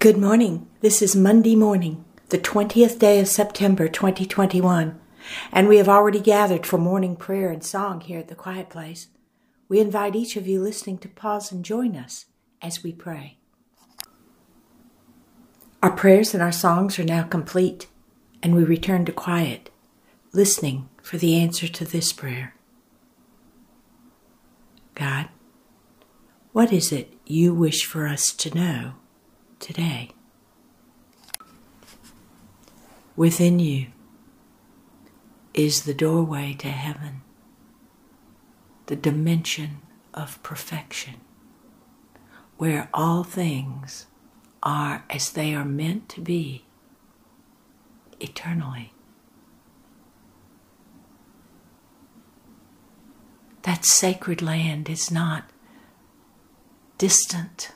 Good morning. This is Monday morning, the 20th day of September 2021, and we have already gathered for morning prayer and song here at the Quiet Place. We invite each of you listening to pause and join us as we pray. Our prayers and our songs are now complete, and we return to quiet, listening for the answer to this prayer. God, what is it you wish for us to know today? Within you is the doorway to heaven, the dimension of perfection, where all things are as they are meant to be eternally. That sacred land is not distant.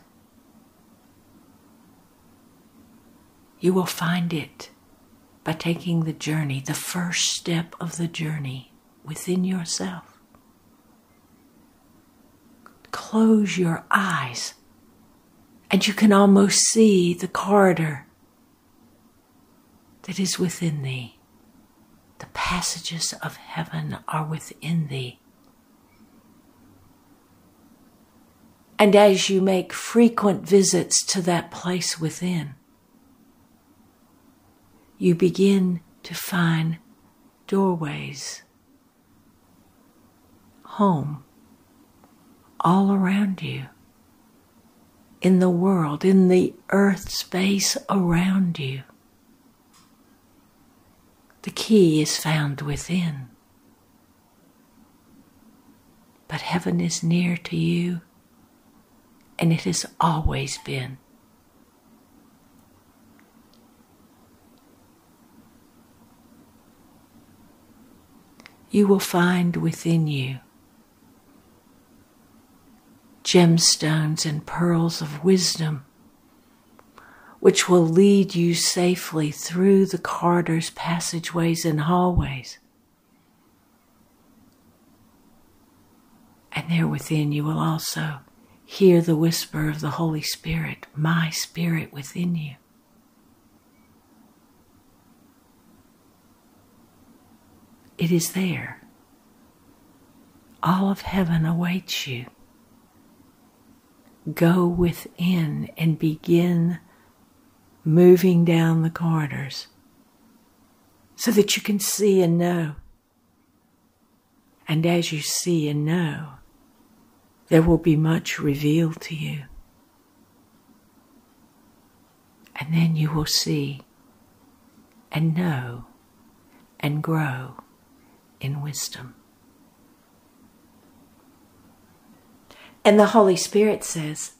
You will find it by taking the journey, the first step of the journey within yourself. Close your eyes, and you can almost see the corridor that is within thee. The passages of heaven are within thee. And as you make frequent visits to that place within, you begin to find doorways, home, all around you, in the world, in the earth space around you. The key is found within. But heaven is near to you and it has always been. You will find within you gemstones and pearls of wisdom, which will lead you safely through the corridors, passageways, and hallways. And there within you will also hear the whisper of the Holy Spirit, my Spirit within you. It is there. All of heaven awaits you. Go within and begin moving down the corridors so that you can see and know. And as you see and know, there will be much revealed to you. And then you will see and know and grow in wisdom. And the Holy Spirit says,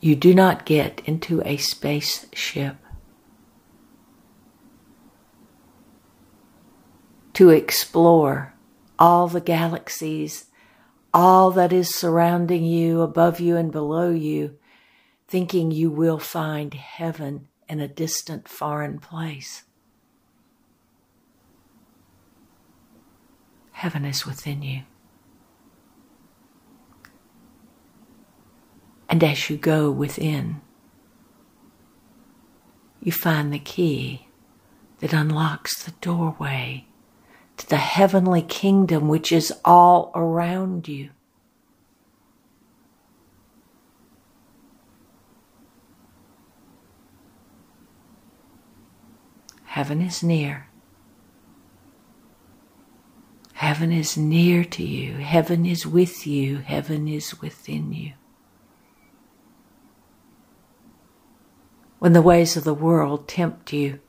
You do not get into a spaceship to explore all the galaxies, all that is surrounding you, above you, and below you, thinking you will find heaven in a distant foreign place. Heaven is within you. And as you go within, you find the key that unlocks the doorway to the heavenly kingdom which is all around you. Heaven is near. Heaven is near to you. Heaven is with you. Heaven is within you. When the ways of the world tempt you,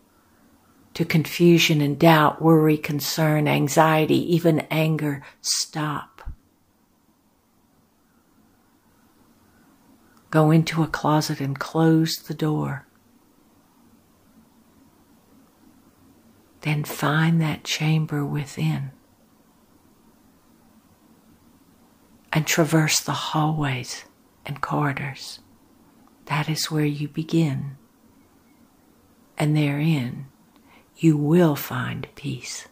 to confusion and doubt, worry, concern, anxiety, even anger. Stop. Go into a closet and close the door. Then find that chamber within and traverse the hallways and corridors. That is where you begin. And therein, you will find peace.